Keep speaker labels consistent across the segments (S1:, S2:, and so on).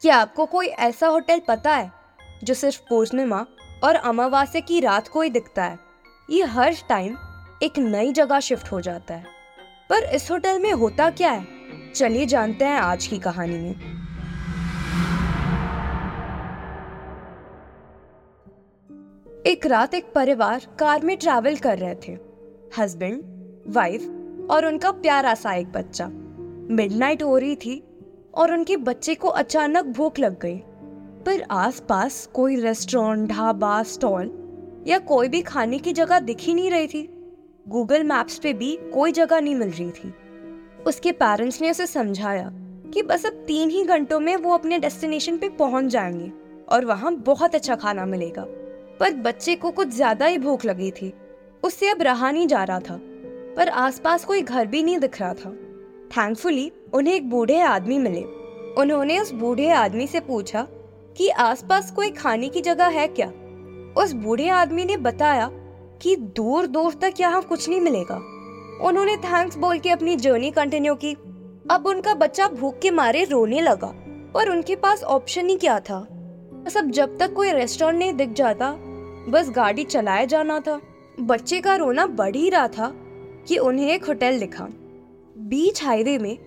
S1: क्या आपको कोई ऐसा होटल पता है, जो सिर्फ़ पूर्णिमा और अमावस्या की रात को ही दिखता है? ये हर टाइम एक नई जगह शिफ्ट हो जाता है। पर इस होटल में होता क्या है? चलिए जानते हैं आज की कहानी में। एक रात एक परिवार कार में ट्रैवल कर रहे थे। हस्बैंड वाइफ और उनका प्यारा सा एक बच्चा। मिडनाइट हो रही थी और उनके बच्चे को अचानक भूख लग गई। पर आसपास कोई रेस्टोरेंट, ढाबा, स्टॉल या कोई भी खाने की जगह दिख ही नहीं रही थी। गूगल मैप्स पे भी कोई जगह नहीं मिल रही थी। उसके पेरेंट्स ने उसे समझाया कि बस अब तीन ही घंटों में वो अपने डेस्टिनेशन पे पहुँच जाएँगे और वहाँ बहुत अच्छा खाना मिलेगा। पर बच्चे को कुछ ज़्यादा ही भूख लगी थी। उससे अब रहा नहीं जा रहा था। पर आसपास कोई घर भी नहीं दिख रहा था। थैंकफुली उन्हें एक बूढ़े आदमी मिले। उन्होंने उस बूढ़े आदमी से पूछा कि आसपास कोई खाने की जगह है क्या? उस बूढ़े आदमी ने बताया कि दूर दूर तक यहाँ कुछ नहीं मिलेगा। उन्होंने थैंक्स बोल के अपनी जर्नी कंटिन्यू की। अब उनका बच्चा भूख के मारे रोने लगा पर उनके पास ऑप्शन ही क्या था? सब जब तक कोई रेस्टोरेंट नहीं दिख जाता, बस गाड़ी चलाया जाना था। बच्चे का रोना बढ़ ही रहा था कि उन्हें एक होटल दिखा। बीच हाईवे में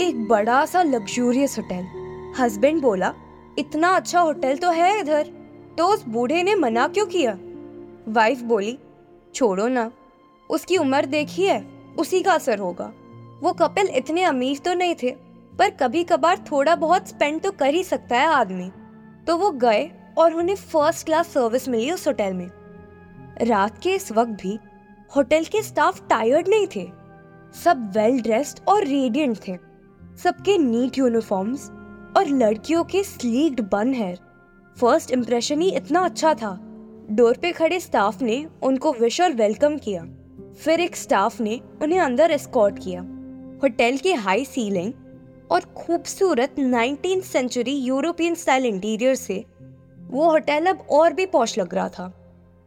S1: एक बड़ा सा लग्जूरियस होटल हस्बैंड बोला, इतना अच्छा होटल तो है इधर तो उस बूढ़े ने मना क्यों किया? वाइफ बोली, छोड़ो ना, उसकी उम्र देखी है उसी का असर होगा। वो कपिल इतने अमीर तो नहीं थे, पर कभी कभार थोड़ा बहुत स्पेंड तो कर ही सकता है आदमी। तो वो गए और उन्हें फ़र्स्ट क्लास सर्विस मिली उस होटल में। रात के इस वक्त भी होटल के स्टाफ टायर्ड नहीं थे। सब वेल ड्रेस्ड और रेडियंट थे। सबके नीट यूनिफॉर्म्स और लड़कियों के स्लीक्ड बन हेयर फ़र्स्ट इम्प्रेशन ही इतना अच्छा था। डोर पे खड़े स्टाफ ने उनको विश और वेलकम किया। फिर एक स्टाफ ने उन्हें अंदर एस्कॉर्ट किया। होटल की हाई सीलिंग और खूबसूरत nineteen century European style interior से वो होटल अब और भी पौश लग रहा था।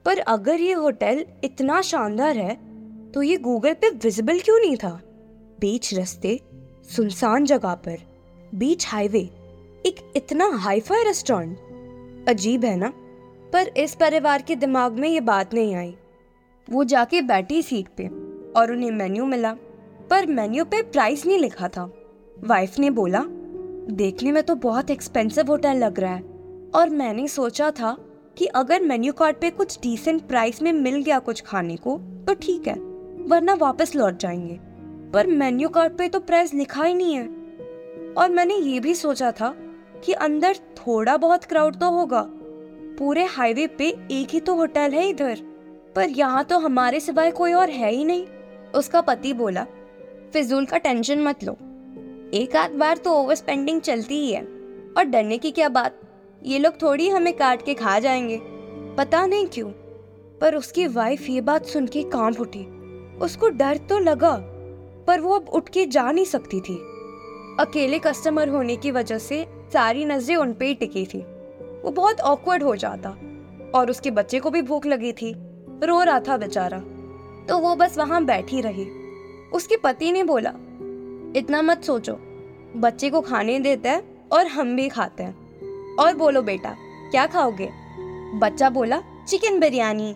S1: पर अगर ये होटल इतना शानदार है तो ये गूगल पे विजिबल क्यों नहीं था? बीच रस्ते सुनसान जगह पर बीच हाईवे एक इतना हाईफाई रेस्टोरेंट। अजीब है ना? पर इस परिवार के दिमाग में ये बात नहीं आई। वो जाके बैठी सीट पे और उन्हें मेन्यू मिला, पर मेन्यू पे प्राइस नहीं लिखा था। वाइफ ने बोला देखने में तो बहुत एक्सपेंसिव होटल लग रहा है। और मैंने सोचा था कि अगर मेन्यू कार्ड पे कुछ डिसेंट प्राइस में मिल गया कुछ खाने को तो ठीक है, वरना वापस लौट जाएँगे। पर मेन्यू कार्ड पे तो प्राइस लिखा ही नहीं है। और मैंने ये भी सोचा था कि अंदर थोड़ा बहुत क्राउड तो होगा। पूरे हाईवे पे एक ही तो होटल है इधर। पर यहाँ तो हमारे सिवाय कोई और है ही नहीं। उसका पति बोला, फिजूल का टेंशन मत लो। एक आध बार तो ओवर स्पेंडिंग चलती ही है। और डरने की क्या बात? ये लोग थोड़ी हमें काट के खा जाएँगे। पता नहीं क्यों। पर उसकी वाइफ ये बात सुन के काँप उठी। उसको डर तो लगा। पर वो अब उठ के जा नहीं सकती थी। अकेले कस्टमर होने की वजह से सारी नज़रें उन पे ही टिकी थी। वो बहुत ऑकवर्ड हो जाता और उसके बच्चे को भी भूख लगी थी। रो रहा था बेचारा। तो वो बस वहाँ बैठी रही। उसके पति ने बोला, इतना मत सोचो। बच्चे को खाने देता है और हम भी खाते हैं। और बोलो बेटा, क्या खाओगे? बच्चा बोला, चिकन बिरयानी।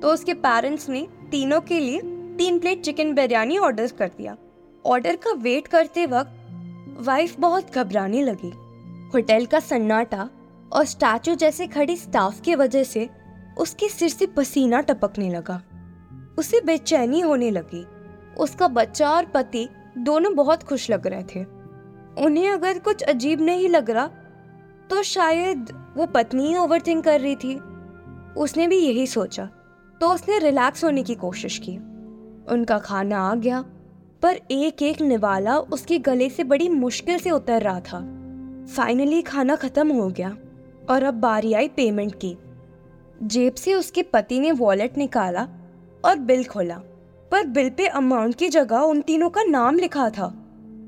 S1: तो उसके पेरेंट्स ने तीनों के लिए तीन प्लेट चिकन बिरयानी ऑर्डर कर दिया। ऑर्डर का वेट करते वक्त वाइफ बहुत घबराने लगी। होटल का सन्नाटा और स्टैचू जैसे खड़ी स्टाफ की वजह से उसके सिर से पसीना टपकने लगा। उसे बेचैनी होने लगी। उसका बच्चा और पति दोनों बहुत खुश लग रहे थे। उन्हें अगर कुछ अजीब नहीं लग रहा तो शायद वो पत्नी ही ओवरथिंक कर रही थी। उसने भी यही सोचा। तो उसने रिलैक्स होने की कोशिश की। उनका खाना आ गया, पर एक एक निवाला उसके गले से बड़ी मुश्किल से उतर रहा था। फाइनली खाना खत्म हो गया और अब बारी आई पेमेंट की। जेब से उसके पति ने वॉलेट निकाला और बिल खोला, पर बिल पे अमाउंट की जगह उन तीनों का नाम लिखा था।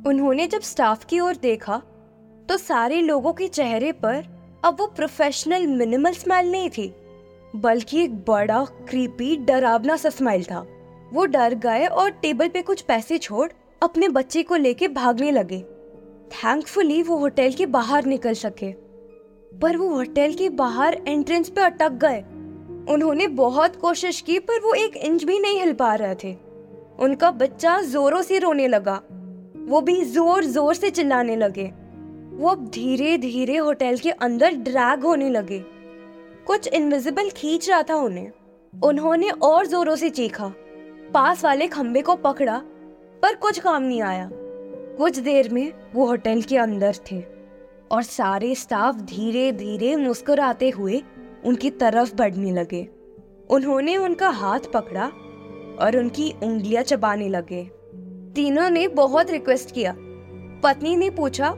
S1: उन्होंने जब स्टाफ की ओर देखा तो सारे लोगों के चेहरे पर अब वो प्रोफेशनल मिनिमल स्माइल नहीं थी, बल्कि एक बड़ा क्रीपी डरावना सा स्माइल था। वो डर गए और टेबल पे कुछ पैसे छोड़ अपने बच्चे को लेके भागने लगे। थैंकफुली वो होटल के बाहर निकल सके। पर वो होटल के बाहर एंट्रेंस पे अटक गए। उन्होंने बहुत कोशिश की, पर वो एक इंच भी नहीं हिल पा रहे थे। उनका बच्चा जोरों से रोने लगा। वो भी ज़ोर ज़ोर से चिल्लाने लगे। वो अब धीरे धीरे होटल के अंदर ड्रैग होने लगे। कुछ इनविजिबल खींच रहा था उन्हें। उन्होंने और जोरों से चीखा। पास वाले खंबे को पकड़ा, पर कुछ काम नहीं आया। कुछ देर में वो होटल के अंदर थे और सारे स्टाफ धीरे धीरे मुस्कुराते हुए उनकी तरफ़ बढ़ने लगे। उन्होंने उनका हाथ पकड़ा और उनकी उंगलियाँ चबाने लगे। तीनों ने बहुत रिक्वेस्ट किया। पत्नी ने पूछा,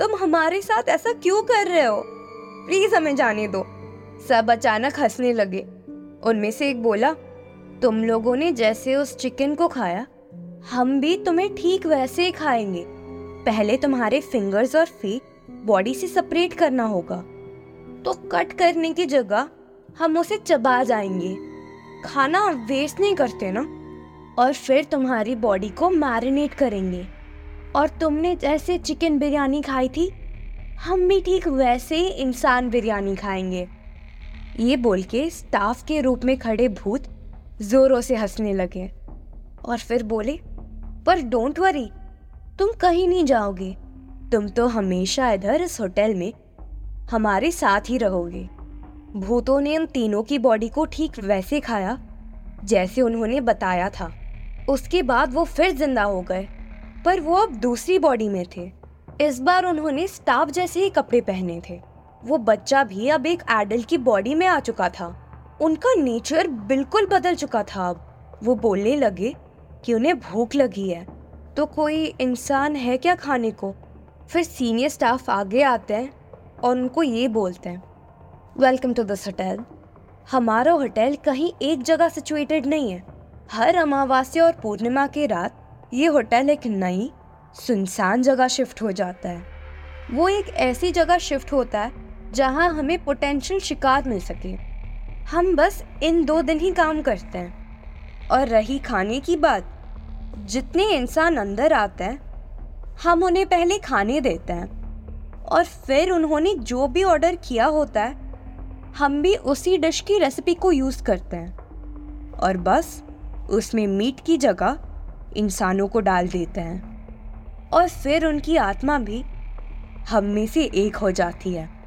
S1: तुम हमारे साथ ऐसा क्यों कर रहे हो? प्लीज़ हमें जाने दो। सब अचानक हंसने लगे। उनमें से एक बोला तुम लोगों ने जैसे उस चिकन को खाया, हम भी तुम्हें ठीक वैसे ही खाएँगे। पहले तुम्हारे फिंगर्स और फीट बॉडी से सेपरेट करना होगा। तो कट करने की जगह हम उसे चबा जाएँगे। खाना वेस्ट नहीं करते ना? और फिर तुम्हारी बॉडी को मैरिनेट करेंगे। और तुमने जैसे चिकन बिरयानी खाई थी, हम भी ठीक वैसे ही इंसान बिरयानी खाएँगे। ये बोल के स्टाफ के रूप में खड़े भूत जोरों से हंसने लगे। और फिर बोले, पर डोंट वरी तुम कहीं नहीं जाओगे। तुम तो हमेशा इधर इस होटल में हमारे साथ ही रहोगे। भूतों ने उन तीनों की बॉडी को ठीक वैसे खाया, जैसे उन्होंने बताया था। उसके बाद वो फिर ज़िंदा हो गए, पर वो अब दूसरी बॉडी में थे। इस बार उन्होंने स्टाफ जैसे ही कपड़े पहने थे। वो बच्चा भी अब एक एडल्ट की बॉडी में आ चुका था। उनका नेचर बिल्कुल बदल चुका था। अब वो बोलने लगे कि उन्हें भूख लगी है। तो कोई इंसान है क्या खाने को? फिर सीनियर स्टाफ आगे आते हैं और उनको ये बोलते हैं वेलकम टू दिस होटल हमारा होटल कहीं एक जगह सिचुएटेड नहीं है। हर अमावस्या और पूर्णिमा के रात ये होटल एक नई, सुनसान जगह शिफ्ट हो जाता है। वो एक ऐसी जगह शिफ्ट होता है जहाँ हमें पोटेंशियल शिकार मिल सके। हम बस इन दो दिन ही काम करते हैं। और रही खाने की बात, जितने इंसान अंदर आते हैं, हम उन्हें पहले खाने देते हैं। और फिर उन्होंने जो भी ऑर्डर किया होता है, हम भी उसी डिश की रेसिपी को यूज़ करते हैं। और बस उसमें मीट की जगह इंसानों को डाल देते हैं। और फिर उनकी आत्मा भी हम में से एक हो जाती है।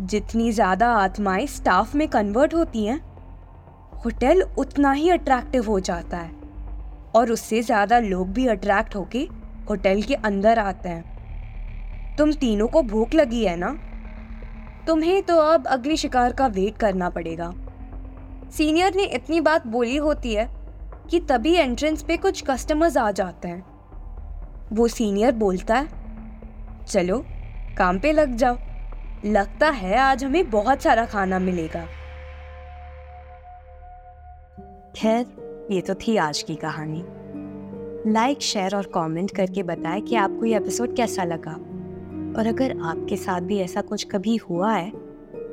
S1: जितनी ज़्यादा आत्माएँ स्टाफ में कन्वर्ट होती हैं होटल उतना ही अट्रैक्टिव हो जाता है। और उससे ज़्यादा लोग भी अट्रैक्ट होके होटल के अंदर आते हैं। तुम तीनों को भूख लगी है ना? तुम्हें तो अब अगली शिकार का वेट करना पड़ेगा। सीनियर ने इतनी बात बोली होती है कि तभी एंट्रेंस पे कुछ कस्टमर्स आ जाते हैं। वो सीनियर बोलता है, चलो, काम पे लग जाओ। लगता है आज हमें बहुत सारा खाना मिलेगा।
S2: खैर, ये तो थी आज की कहानी। लाइक शेयर और कमेंट करके बताएँ कि आपको ये एपिसोड कैसा लगा। और अगर आपके साथ भी ऐसा कुछ कभी हुआ है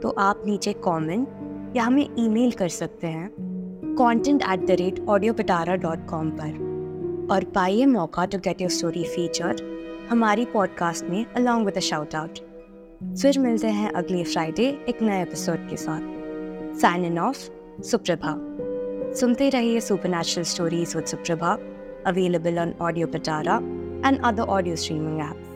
S2: तो आप नीचे कमेंट या हमें ईमेल कर सकते हैं content at the rate audio Pitara dot com पर। और पाइए मौका to get your story feature हमारी पॉडकास्ट में along with a shout out फिर मिलते हैं अगले फ्राइडे एक नए एपिसोड के साथ। Sign in off, Suprabha. सुनते रहिए supernatural stories with Suprabha, available on Audio Patara and other audio streaming apps.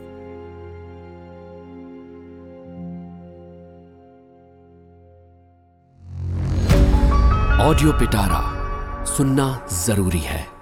S3: Audio Pitara सुनना ज़रूरी है।